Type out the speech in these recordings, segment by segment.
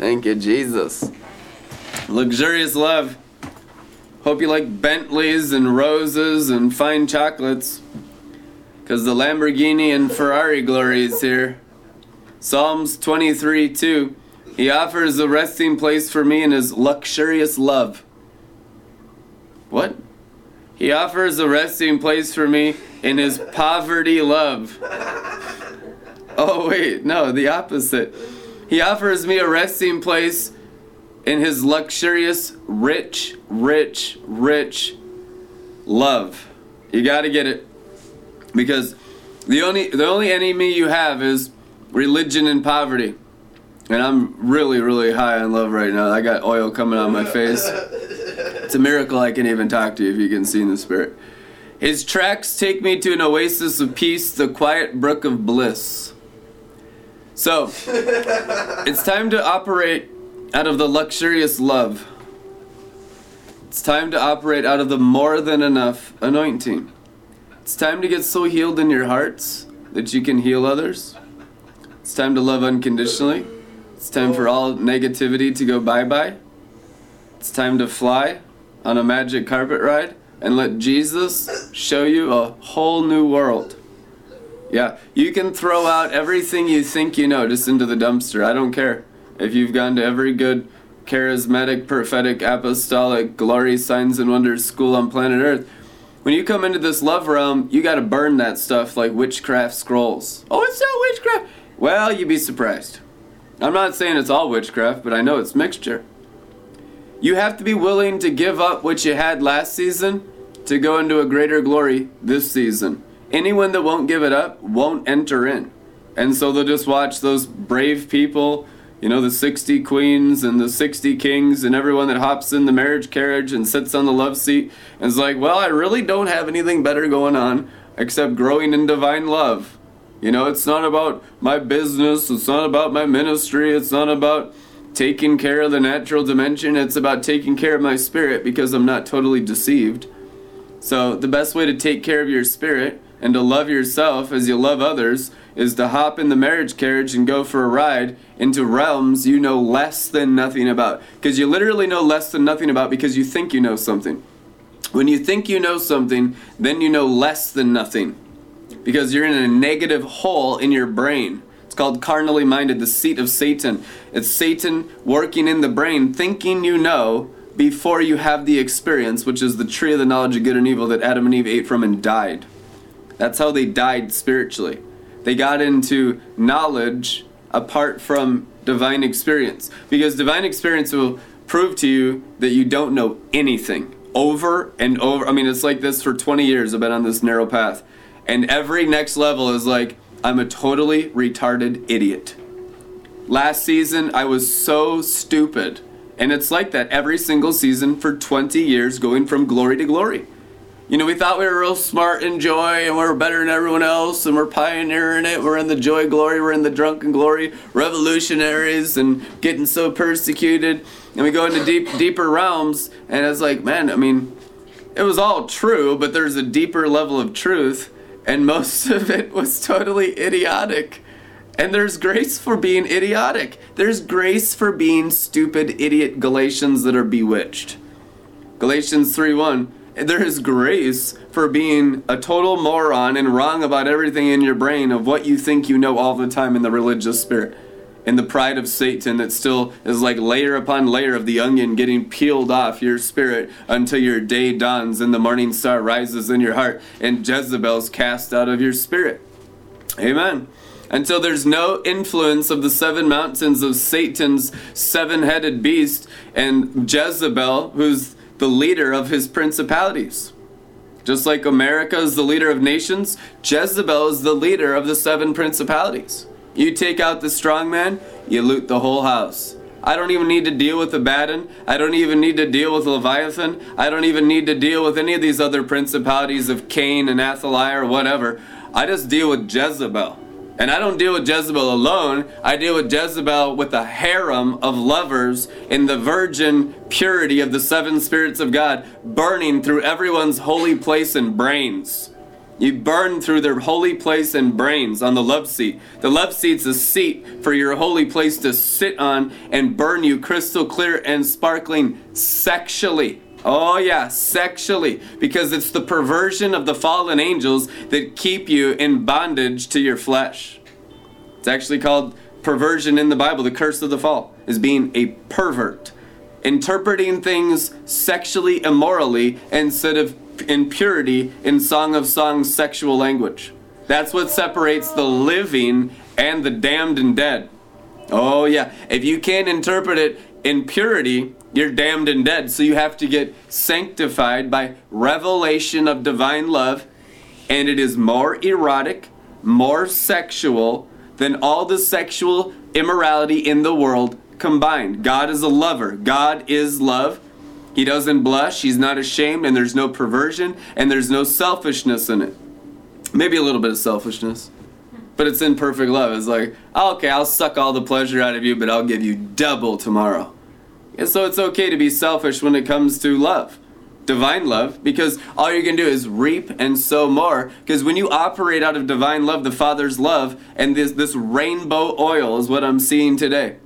Thank you, Jesus. Luxurious love. Hope you like Bentleys and roses and fine chocolates. Because the Lamborghini and Ferrari glory is here. Psalms 23 2. He offers a resting place for me in his luxurious love. What? He offers a resting place for me in his poverty love. Oh, wait, no, the opposite. He offers me a resting place in his luxurious, rich, rich, rich love. You got to get it. Because the only the only enemy you have is religion and poverty. And I'm really, really high on love right now. I got oil coming on my face. It's a miracle I can even talk to you if you can see in the spirit. His tracks take me to an oasis of peace, the quiet brook of bliss. So, it's time to operate out of the luxurious love. It's time to operate out of the more than enough anointing. It's time to get so healed in your hearts that you can heal others. It's time to love unconditionally. It's time for all negativity to go bye bye. It's time to fly on a magic carpet ride and let Jesus show you a whole new world. Yeah, you can throw out everything you think you know just into the dumpster. I don't care. If you've gone to every good charismatic, prophetic, apostolic, glory, signs, and wonders school on planet Earth, when you come into this love realm, you got to burn that stuff like witchcraft scrolls. Oh, it's not witchcraft. Well, you'd be surprised. I'm not saying it's all witchcraft, but I know it's mixture. You have to be willing to give up what you had last season to go into a greater glory this season. Anyone that won't give it up won't enter in. And so they'll just watch those brave people, you know, the 60 queens and the 60 kings and everyone that hops in the marriage carriage and sits on the love seat and is like, well, I really don't have anything better going on except growing in divine love. You know, it's not about my business, it's not about my ministry, it's not about taking care of the natural dimension, it's about taking care of my spirit because I'm not totally deceived. So, the best way to take care of your spirit and to love yourself as you love others is to hop in the marriage carriage and go for a ride into realms you know less than nothing about. Because you literally know less than nothing about because you think you know something. When you think you know something, then you know less than nothing. Because you're in a negative hole in your brain. It's called carnally minded, the seat of Satan. It's Satan working in the brain, thinking you know before you have the experience, which is the tree of the knowledge of good and evil that Adam and Eve ate from and died. That's how they died spiritually. They got into knowledge apart from divine experience. Because divine experience will prove to you that you don't know anything over and over. I mean, it's like this for 20 years. I've been on this narrow path. And every next level is like, I'm a totally retarded idiot. Last season, I was so stupid. And it's like that every single season for 20 years, going from glory to glory. You know, we thought we were real smart in joy and we are better than everyone else and we're pioneering it. We're in the joy glory, we're in the drunken glory, revolutionaries and getting so persecuted. And we go into deep, deeper realms and it's like, man, I mean, it was all true, but there's a deeper level of truth and most of it was totally idiotic. And there's grace for being idiotic. There's grace for being stupid idiot Galatians that are bewitched. Galatians 3 1 there is grace for being a total moron and wrong about everything in your brain of what you think you know all the time in the religious spirit. And the pride of Satan that still is like layer upon layer of the onion getting peeled off your spirit until your day dawns and the morning star rises in your heart and Jezebel's cast out of your spirit. Amen until there's no influence of the seven mountains of Satan's seven headed beast and Jezebel, who's the leader of his principalities. Just like America is the leader of nations, Jezebel is the leader of the seven principalities. You take out the strong man, you loot the whole house. I don't even need to deal with Abaddon. I don't even need to deal with Leviathan. I don't even need to deal with any of these other principalities of Cain and Athaliah or whatever. I just deal with Jezebel. And I don't deal with Jezebel alone. I deal with Jezebel with a harem of lovers in the virgin purity of the seven spirits of God burning through everyone's holy place and brains. You burn through their holy place and brains on the love seat. The love seat's a seat for your holy place to sit on and burn you crystal clear and sparkling sexually. Oh, yeah, sexually. Because it's the perversion of the fallen angels that keep you in bondage to your flesh. It's actually called perversion in the Bible. The curse of the fall is being a pervert, interpreting things sexually immorally instead of impurity in Song of Songs sexual language. That's what separates the living and the damned and dead. Oh, yeah. If you can't interpret it in purity, you're damned and dead. So you have to get sanctified by revelation of divine love, and it is more erotic, more sexual than all the sexual immorality in the world combined. God is a lover, God is love. He doesn't blush, he's not ashamed, and there's no perversion, and there's no selfishness in it. Maybe a little bit of selfishness, but it's in perfect love. It's like, oh, okay, I'll suck all the pleasure out of you, but I'll give you double tomorrow. And so it's okay to be selfish when it comes to love, divine love, because all you can do is reap and sow more. Because when you operate out of divine love, the Father's love, and this, this rainbow oil is what I'm seeing today.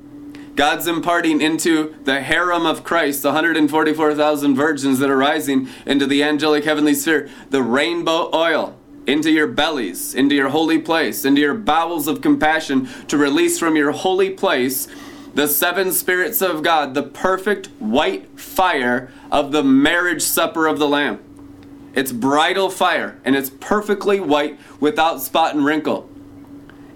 God's imparting into the harem of Christ, the 144,000 virgins that are rising into the angelic heavenly sphere, the rainbow oil into your bellies, into your holy place, into your bowels of compassion to release from your holy place the seven spirits of God, the perfect white fire of the marriage supper of the Lamb. It's bridal fire, and it's perfectly white without spot and wrinkle.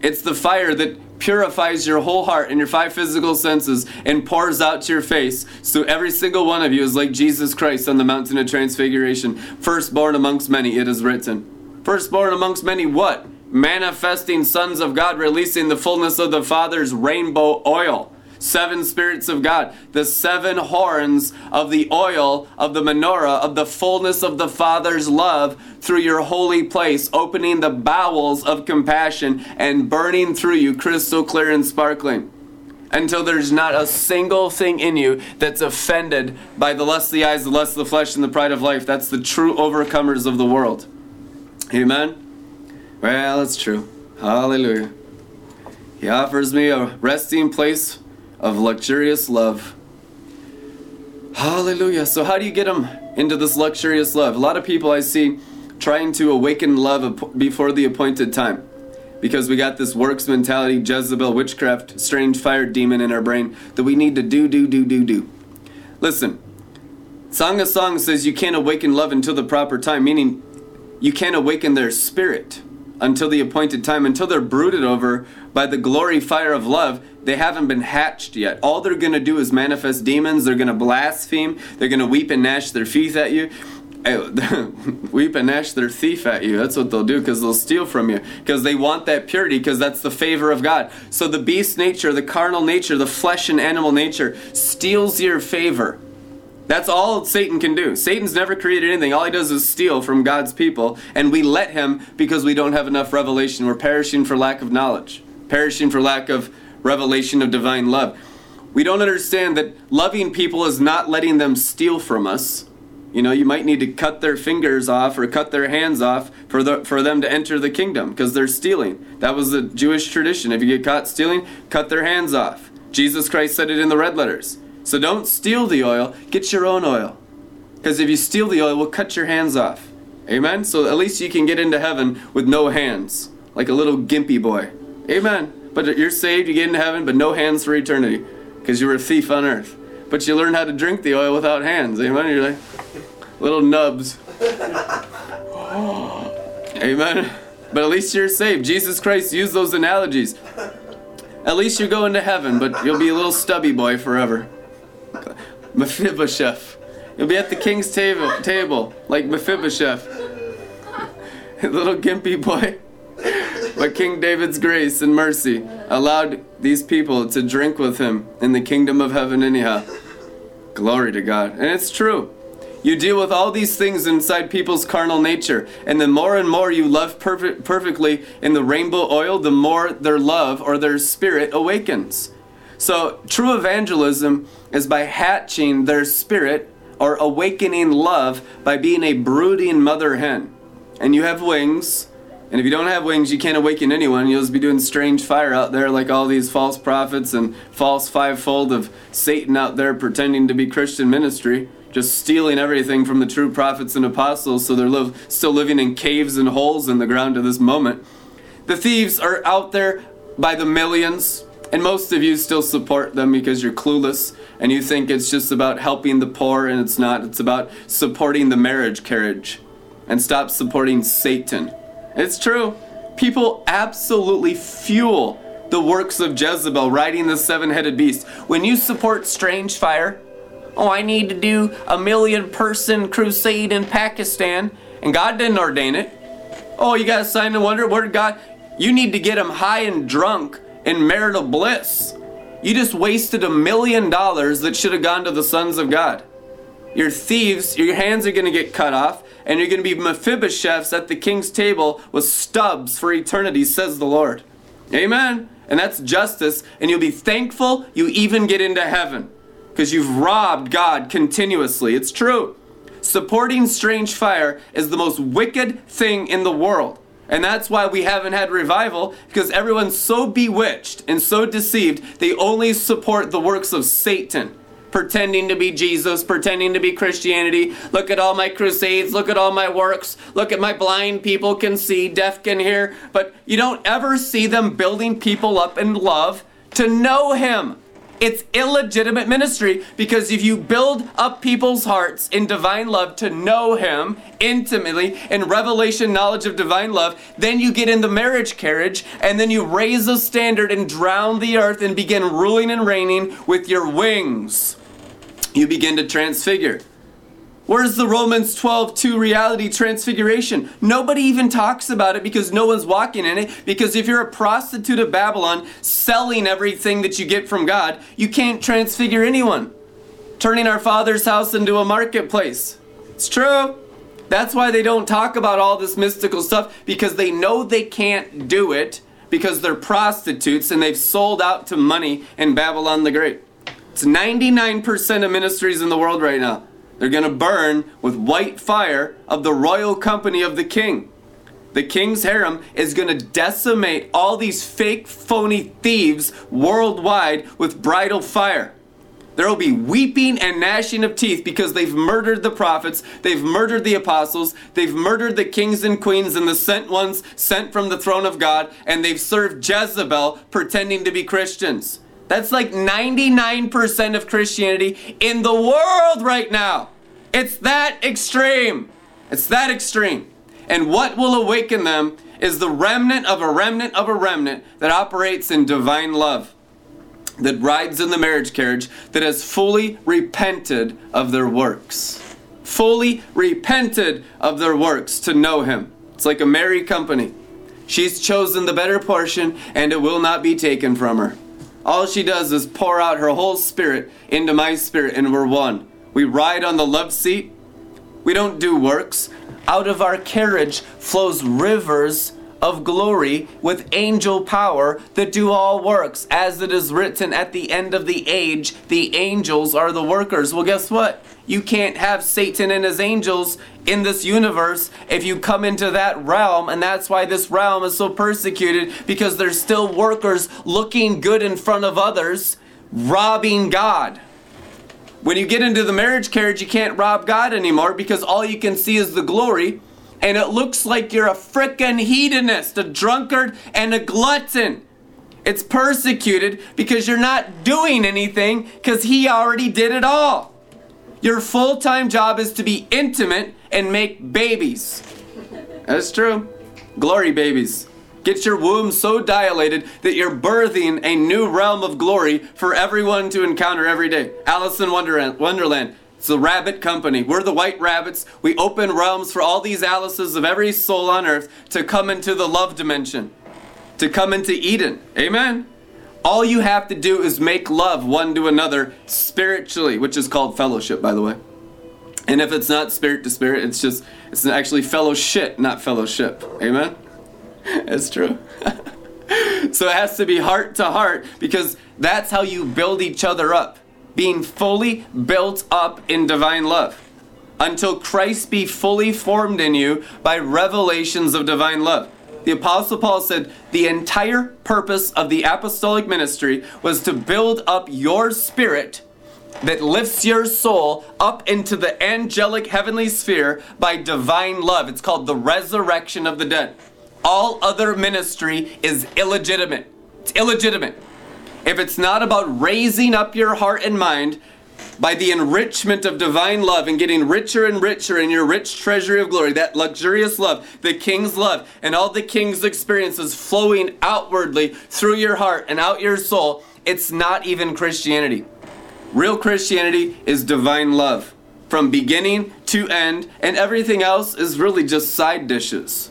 It's the fire that purifies your whole heart and your five physical senses and pours out to your face. So every single one of you is like Jesus Christ on the mountain of transfiguration. Firstborn amongst many, it is written. Firstborn amongst many, what? Manifesting sons of God, releasing the fullness of the Father's rainbow oil seven spirits of God, the seven horns of the oil of the menorah of the fullness of the Father's love through your holy place, opening the bowels of compassion and burning through you crystal clear and sparkling. Until there's not a single thing in you that's offended by the lust of the eyes, the lust of the flesh, and the pride of life. That's the true overcomers of the world. Amen? Well, it's true. Hallelujah. He offers me a resting place of luxurious love. Hallelujah. So, how do you get them into this luxurious love? A lot of people I see trying to awaken love before the appointed time because we got this works mentality, Jezebel, witchcraft, strange fire demon in our brain that we need to do, do, do, do, do. Listen, Song of Songs says you can't awaken love until the proper time, meaning you can't awaken their spirit until the appointed time, until they're brooded over by the glory fire of love. They haven't been hatched yet. All they're going to do is manifest demons. They're going to blaspheme. They're going to weep and gnash their teeth at you. Eh, weep and gnash their thief at you. That's what they'll do because they'll steal from you because they want that purity because that's the favor of God. So the beast nature, the carnal nature, the flesh and animal nature steals your favor. That's all Satan can do. Satan's never created anything. All he does is steal from God's people, and we let him because we don't have enough revelation. We're perishing for lack of knowledge, perishing for lack of revelation of divine love. We don't understand that loving people is not letting them steal from us. You know, you might need to cut their fingers off or cut their hands off for the, for them to enter the kingdom because they're stealing. That was the Jewish tradition. If you get caught stealing, cut their hands off. Jesus Christ said it in the red letters. So don't steal the oil, get your own oil. Because if you steal the oil, we'll cut your hands off. Amen? So at least you can get into heaven with no hands, like a little gimpy boy. Amen. But you're saved, you get into heaven, but no hands for eternity, because you were a thief on earth. But you learn how to drink the oil without hands. Amen. You're like little nubs. Amen. But at least you're saved. Jesus Christ used those analogies. At least you're going to heaven, but you'll be a little stubby boy forever. Mephibosheth. You'll be at the king's table, table like Mephibosheth. little gimpy boy. But King David's grace and mercy allowed these people to drink with him in the kingdom of heaven, anyhow. Glory to God. And it's true. You deal with all these things inside people's carnal nature. And the more and more you love perfect, perfectly in the rainbow oil, the more their love or their spirit awakens. So, true evangelism is by hatching their spirit or awakening love by being a brooding mother hen. and you have wings, and if you don't have wings, you can't awaken anyone. You'll just be doing strange fire out there, like all these false prophets and false fivefold of Satan out there pretending to be Christian ministry, just stealing everything from the true prophets and apostles, so they're still living in caves and holes in the ground to this moment. The thieves are out there by the millions, and most of you still support them because you're clueless and you think it's just about helping the poor, and it's not. It's about supporting the marriage carriage and stop supporting Satan. It's true. People absolutely fuel the works of Jezebel riding the seven headed beast. When you support strange fire, oh, I need to do a million person crusade in Pakistan, and God didn't ordain it. Oh, you got a sign of wonder? Did God? You need to get them high and drunk in marital bliss. You just wasted a million dollars that should have gone to the sons of God. You're thieves, your hands are going to get cut off, and you're going to be Mephibosheths at the king's table with stubs for eternity, says the Lord. Amen. And that's justice, and you'll be thankful you even get into heaven because you've robbed God continuously. It's true. Supporting strange fire is the most wicked thing in the world. And that's why we haven't had revival, because everyone's so bewitched and so deceived, they only support the works of Satan. Pretending to be Jesus, pretending to be Christianity. Look at all my crusades, look at all my works, look at my blind people can see, deaf can hear. But you don't ever see them building people up in love to know Him. It's illegitimate ministry because if you build up people's hearts in divine love to know Him intimately in revelation knowledge of divine love, then you get in the marriage carriage and then you raise a standard and drown the earth and begin ruling and reigning with your wings. You begin to transfigure. Where's the Romans 12 2 reality transfiguration? Nobody even talks about it because no one's walking in it. Because if you're a prostitute of Babylon selling everything that you get from God, you can't transfigure anyone. Turning our Father's house into a marketplace. It's true. That's why they don't talk about all this mystical stuff because they know they can't do it because they're prostitutes and they've sold out to money in Babylon the Great. It's 99% of ministries in the world right now. They're going to burn with white fire of the royal company of the king. The king's harem is going to decimate all these fake, phony thieves worldwide with bridal fire. There will be weeping and gnashing of teeth because they've murdered the prophets, they've murdered the apostles, they've murdered the kings and queens and the sent ones sent from the throne of God, and they've served Jezebel pretending to be Christians. That's like 99% of Christianity in the world right now. It's that extreme. It's that extreme. And what will awaken them is the remnant of a remnant of a remnant that operates in divine love, that rides in the marriage carriage, that has fully repented of their works. Fully repented of their works to know Him. It's like a Mary company. She's chosen the better portion, and it will not be taken from her. All she does is pour out her whole spirit into my spirit, and we're one. We ride on the love seat. We don't do works. Out of our carriage flows rivers of glory with angel power that do all works. As it is written at the end of the age, the angels are the workers. Well, guess what? You can't have Satan and his angels in this universe if you come into that realm, and that's why this realm is so persecuted because there's still workers looking good in front of others, robbing God. When you get into the marriage carriage, you can't rob God anymore because all you can see is the glory and it looks like you're a frickin' hedonist, a drunkard, and a glutton. It's persecuted because you're not doing anything because he already did it all. Your full time job is to be intimate and make babies. That's true. Glory babies. Get your womb so dilated that you're birthing a new realm of glory for everyone to encounter every day. Alice in Wonderland. It's the rabbit company. We're the white rabbits. We open realms for all these Alices of every soul on earth to come into the love dimension, to come into Eden. Amen. All you have to do is make love one to another spiritually, which is called fellowship, by the way. And if it's not spirit to spirit, it's just, it's actually fellowship, not fellowship. Amen? It's true. so it has to be heart to heart because that's how you build each other up being fully built up in divine love. until Christ be fully formed in you by revelations of divine love. The Apostle Paul said the entire purpose of the apostolic ministry was to build up your spirit that lifts your soul up into the angelic heavenly sphere by divine love. It's called the resurrection of the dead. All other ministry is illegitimate. It's illegitimate. If it's not about raising up your heart and mind by the enrichment of divine love and getting richer and richer in your rich treasury of glory, that luxurious love, the king's love, and all the king's experiences flowing outwardly through your heart and out your soul, it's not even Christianity. Real Christianity is divine love from beginning to end, and everything else is really just side dishes.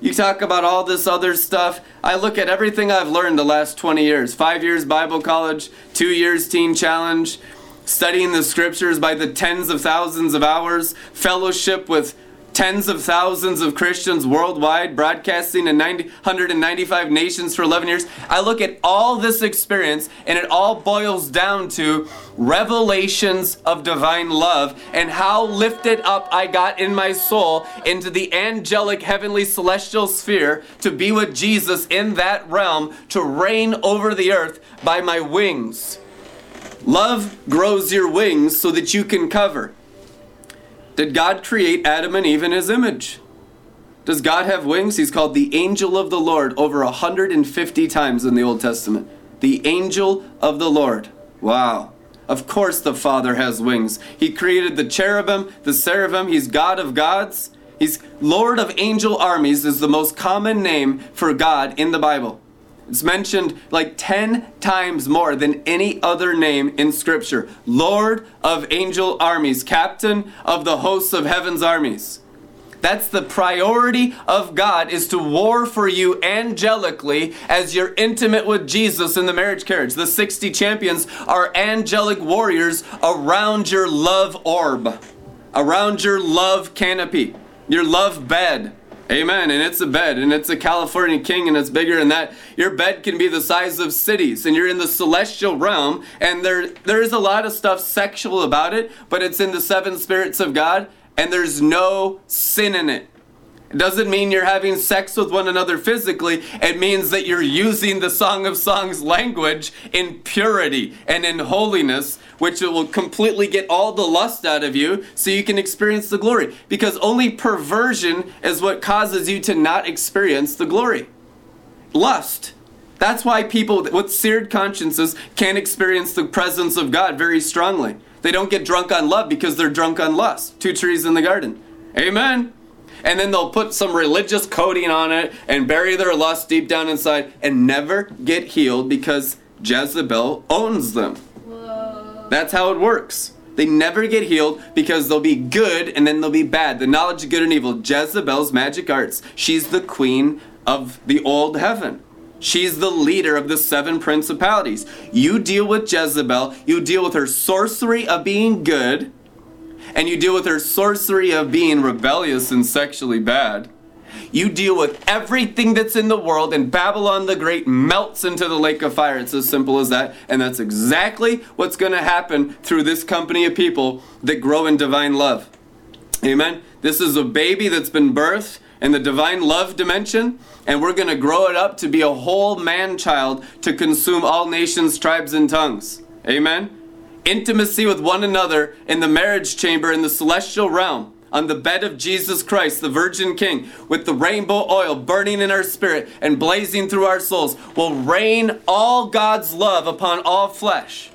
You talk about all this other stuff. I look at everything I've learned the last 20 years five years Bible college, two years teen challenge, studying the scriptures by the tens of thousands of hours, fellowship with tens of thousands of Christians worldwide, broadcasting in 90, 195 nations for 11 years. I look at all this experience, and it all boils down to revelations of divine love and how lifted up I got in my soul into the angelic, heavenly, celestial sphere to be with Jesus in that realm, to reign over the earth by my wings. Love grows your wings so that you can cover. Did God create Adam and Eve in his image? Does God have wings? He's called the angel of the Lord over 150 times in the Old Testament. The angel of the Lord. Wow. Of course, the Father has wings. He created the cherubim, the seraphim. He's God of gods. He's Lord of angel armies, is the most common name for God in the Bible. It's mentioned like 10 times more than any other name in Scripture. Lord of angel armies, captain of the hosts of heaven's armies. That's the priority of God is to war for you angelically as you're intimate with Jesus in the marriage carriage. The 60 champions are angelic warriors around your love orb, around your love canopy, your love bed. Amen. And it's a bed, and it's a California king, and it's bigger than that. Your bed can be the size of cities, and you're in the celestial realm, and there there is a lot of stuff sexual about it, but it's in the seven spirits of God, and there's no sin in it. It doesn't mean you're having sex with one another physically. It means that you're using the Song of Songs language in purity and in holiness, which will completely get all the lust out of you so you can experience the glory. Because only perversion is what causes you to not experience the glory. Lust. That's why people with seared consciences can't experience the presence of God very strongly. They don't get drunk on love because they're drunk on lust. Two trees in the garden. Amen and then they'll put some religious coating on it and bury their lust deep down inside and never get healed because Jezebel owns them. Whoa. That's how it works. They never get healed because they'll be good and then they'll be bad. The knowledge of good and evil, Jezebel's magic arts. She's the queen of the old heaven. She's the leader of the seven principalities. You deal with Jezebel, you deal with her sorcery of being good, and you deal with her sorcery of being rebellious and sexually bad. You deal with everything that's in the world, and Babylon the Great melts into the lake of fire. It's as simple as that. And that's exactly what's going to happen through this company of people that grow in divine love. Amen. This is a baby that's been birthed in the divine love dimension, and we're going to grow it up to be a whole man child to consume all nations, tribes, and tongues. Amen intimacy with one another in the marriage chamber in the celestial realm on the bed of Jesus Christ, the Virgin King, with the rainbow oil burning in our spirit and blazing through our souls, will rain all God's love upon all flesh.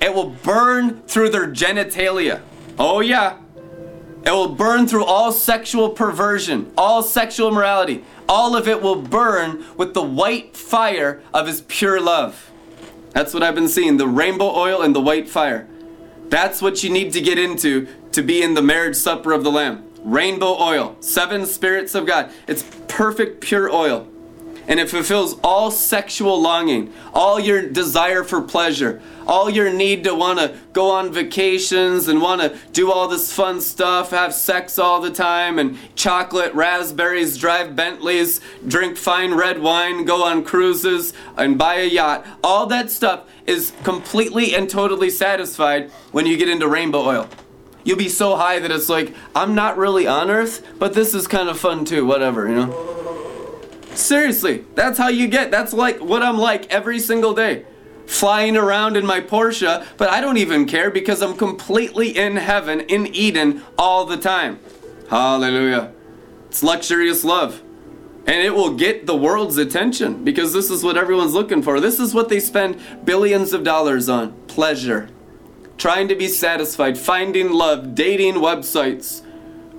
It will burn through their genitalia. Oh, yeah. It will burn through all sexual perversion, all sexual morality. All of it will burn with the white fire of His pure love. That's what I've been seeing the rainbow oil and the white fire. That's what you need to get into to be in the marriage supper of the Lamb. Rainbow oil, seven spirits of God. It's perfect, pure oil. And it fulfills all sexual longing, all your desire for pleasure, all your need to want to go on vacations and want to do all this fun stuff, have sex all the time, and chocolate, raspberries, drive Bentleys, drink fine red wine, go on cruises, and buy a yacht. All that stuff is completely and totally satisfied when you get into rainbow oil. You'll be so high that it's like, I'm not really on earth, but this is kind of fun too, whatever, you know? Seriously, that's how you get. That's like what I'm like every single day. Flying around in my Porsche, but I don't even care because I'm completely in heaven, in Eden, all the time. Hallelujah. It's luxurious love. And it will get the world's attention because this is what everyone's looking for. This is what they spend billions of dollars on pleasure trying to be satisfied, finding love, dating websites,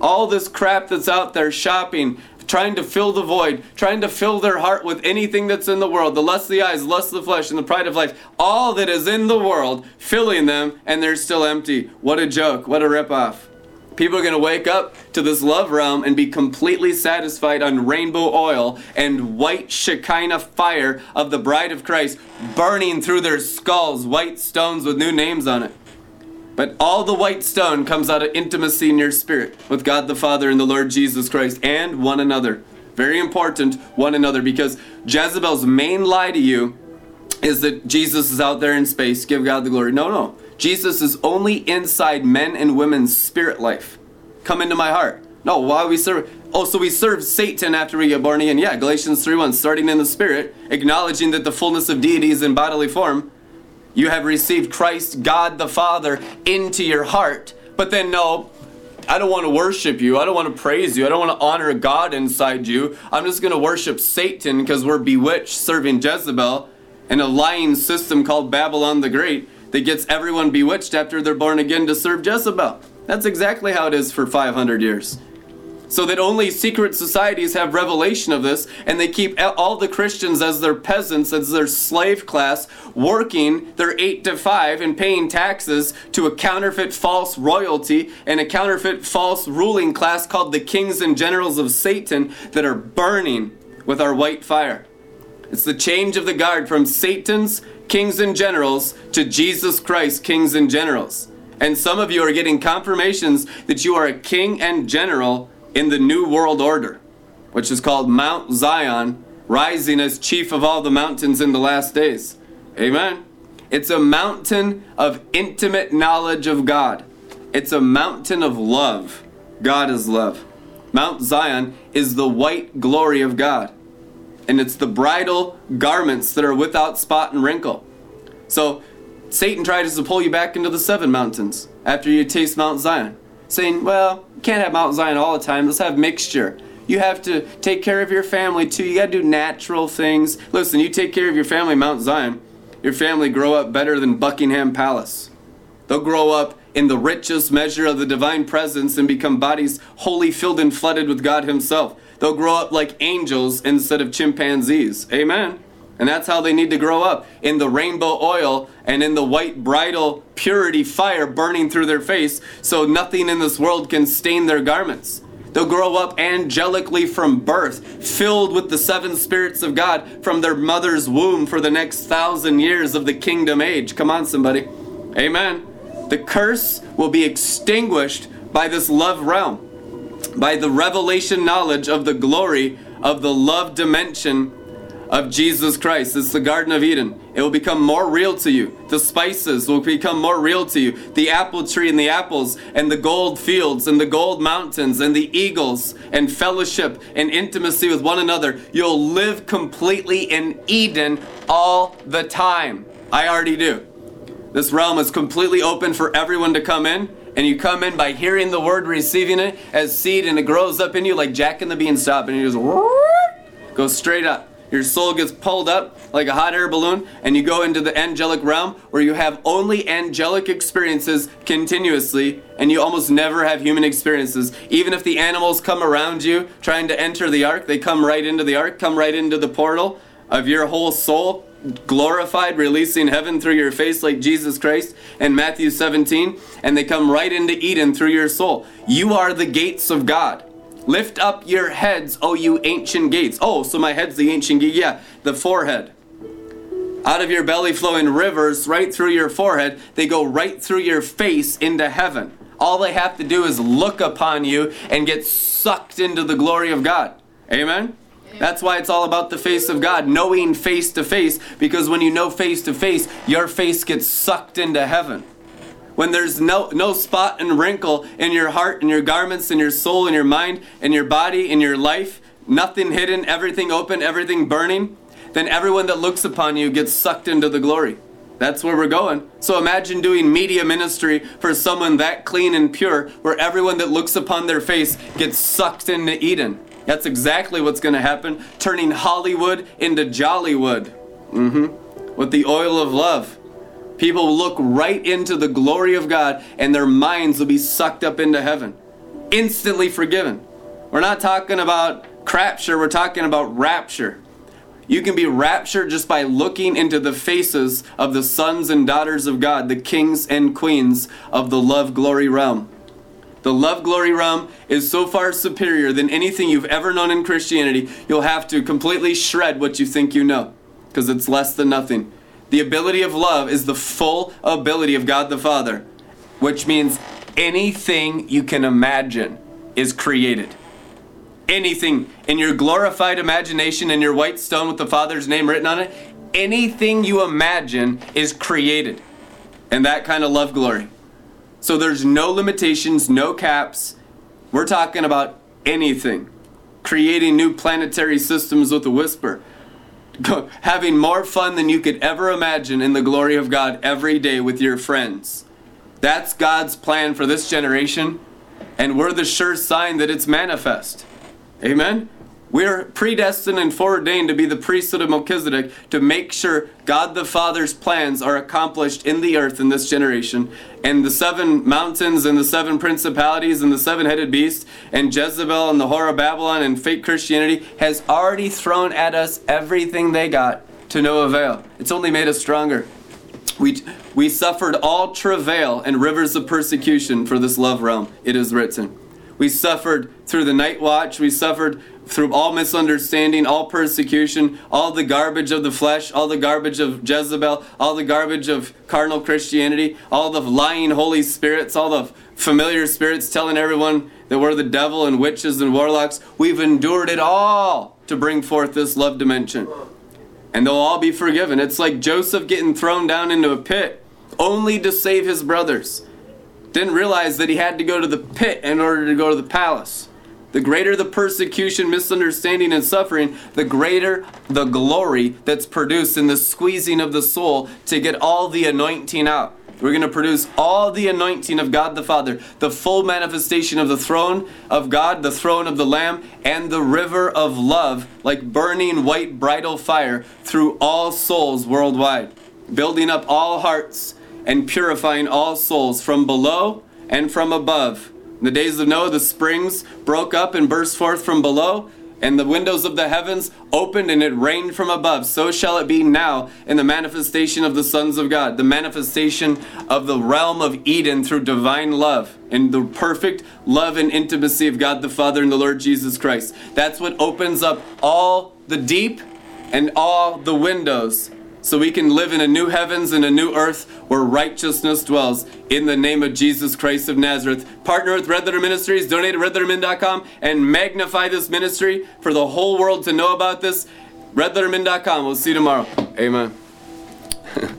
all this crap that's out there, shopping, trying to fill the void, trying to fill their heart with anything that's in the world, the lust of the eyes, lust of the flesh, and the pride of life, all that is in the world, filling them, and they're still empty. What a joke, what a ripoff. People are going to wake up to this love realm and be completely satisfied on rainbow oil and white Shekinah fire of the bride of Christ burning through their skulls, white stones with new names on it. But all the white stone comes out of intimacy in your spirit with God the Father and the Lord Jesus Christ and one another. Very important, one another, because Jezebel's main lie to you is that Jesus is out there in space. Give God the glory. No, no. Jesus is only inside men and women's spirit life. Come into my heart. No, why we serve? Oh, so we serve Satan after we get born again. Yeah, Galatians 3:1, starting in the spirit, acknowledging that the fullness of deity is in bodily form you have received Christ, God the Father, into your heart. But then, no, I don't want to worship you. I don't want to praise you. I don't want to honor God inside you. I'm just going to worship Satan because we're bewitched serving Jezebel and a lying system called Babylon the Great that gets everyone bewitched after they're born again to serve Jezebel. That's exactly how it is for 500 years so that only secret societies have revelation of this, and they keep all the Christians as their peasants, as their slave class, working their 8 to 5 and paying taxes to a counterfeit false royalty and a counterfeit false ruling class called the kings and generals of Satan that are burning with our white fire. It's the change of the guard from Satan's kings and generals to Jesus Christ, kings and generals. And some of you are getting confirmations that you are a king and general in the New World Order, which is called Mount Zion, rising as chief of all the mountains in the last days. Amen. It's a mountain of intimate knowledge of God. It's a mountain of love. God is love. Mount Zion is the white glory of God. And it's the bridal garments that are without spot and wrinkle. So Satan tries to pull you back into the seven mountains after you taste Mount Zion saying, well, can't have Mount Zion all the time. Let's have mixture. You have to take care of your family too. You got to do natural things. Listen, you take care of your family, Mount Zion, your family grow up better than Buckingham Palace. They'll grow up in the richest measure of the divine presence and become bodies wholly filled and flooded with God Himself. They'll grow up like angels instead of chimpanzees. Amen. And that's how they need to grow up in the rainbow oil and in the white bridal purity fire burning through their face, so nothing in this world can stain their garments. They'll grow up angelically from birth, filled with the seven spirits of God from their mother's womb for the next thousand years of the kingdom age. Come on, somebody. Amen. The curse will be extinguished by this love realm, by the revelation knowledge of the glory of the love dimension of Jesus Christ. It's the Garden of Eden. It will become more real to you. The spices will become more real to you. The apple tree and the apples and the gold fields and the gold mountains and the eagles and fellowship and intimacy with one another. You'll live completely in Eden all the time. I already do. This realm is completely open for everyone to come in. And you come in by hearing the word, receiving it as seed, and it grows up in you like Jack and the Beanstalk, and you just goes straight up your soul gets pulled up like a hot air balloon, and you go into the angelic realm where you have only angelic experiences continuously, and you almost never have human experiences. Even if the animals come around you trying to enter the ark, they come right into the ark, come right into the portal of your whole soul, glorified, releasing heaven through your face like Jesus Christ in Matthew 17, and they come right into Eden through your soul. You are the gates of God. Lift up your heads, O you ancient gates. Oh, so my head's the ancient gate. Yeah, the forehead. Out of your belly flowing rivers right through your forehead. They go right through your face into heaven. All they have to do is look upon you and get sucked into the glory of God. Amen? That's why it's all about the face of God, knowing face to face, because when you know face to face, your face gets sucked into heaven. When there's no, no spot and wrinkle in your heart and your garments and your soul and your mind and your body and your life, nothing hidden, everything open, everything burning, then everyone that looks upon you gets sucked into the glory. That's where we're going. So imagine doing media ministry for someone that clean and pure, where everyone that looks upon their face gets sucked into Eden. That's exactly what's going to happen, turning Hollywood into Jollywood. Mm-hmm. With the oil of love. People will look right into the glory of God and their minds will be sucked up into heaven. Instantly forgiven. We're not talking about crapture, we're talking about rapture. You can be raptured just by looking into the faces of the sons and daughters of God, the kings and queens of the love glory realm. The love glory realm is so far superior than anything you've ever known in Christianity, you'll have to completely shred what you think you know because it's less than nothing. The ability of love is the full ability of God the Father, which means anything you can imagine is created. Anything in your glorified imagination in your white stone with the Father's name written on it, anything you imagine is created. And that kind of love glory. So there's no limitations, no caps. We're talking about anything. Creating new planetary systems with a whisper. Having more fun than you could ever imagine in the glory of God every day with your friends. That's God's plan for this generation, and we're the sure sign that it's manifest. Amen? We're predestined and foreordained to be the priesthood of Melchizedek to make sure God the Father's plans are accomplished in the earth in this generation. And the seven mountains and the seven principalities and the seven headed beast and Jezebel and the whore of Babylon and fake Christianity has already thrown at us everything they got to no avail. It's only made us stronger. We, we suffered all travail and rivers of persecution for this love realm, it is written. We suffered through the night watch. We suffered through all misunderstanding, all persecution, all the garbage of the flesh, all the garbage of Jezebel, all the garbage of carnal Christianity, all the lying Holy Spirits, all the familiar spirits telling everyone that we're the devil and witches and warlocks. We've endured it all to bring forth this love dimension. And they'll all be forgiven. It's like Joseph getting thrown down into a pit only to save his brothers. Didn't realize that he had to go to the pit in order to go to the palace. The greater the persecution, misunderstanding, and suffering, the greater the glory that's produced in the squeezing of the soul to get all the anointing out. We're going to produce all the anointing of God the Father, the full manifestation of the throne of God, the throne of the Lamb, and the river of love, like burning white bridal fire through all souls worldwide, building up all hearts and purifying all souls from below and from above in the days of Noah, the springs broke up and burst forth from below, and the windows of the heavens opened and it rained from above. So shall it be now in the manifestation of the sons of God, the manifestation of the realm of Eden through divine love and the perfect love and intimacy of God the Father and the Lord Jesus Christ. That's what opens up all the deep and all the windows so we can live in a new heavens and a new earth where righteousness dwells in the name of Jesus Christ of Nazareth. Partner with Red Letter Ministries, donate at redlettermin.com, and magnify this ministry for the whole world to know about this. Redlettermin.com. We'll see you tomorrow. Amen.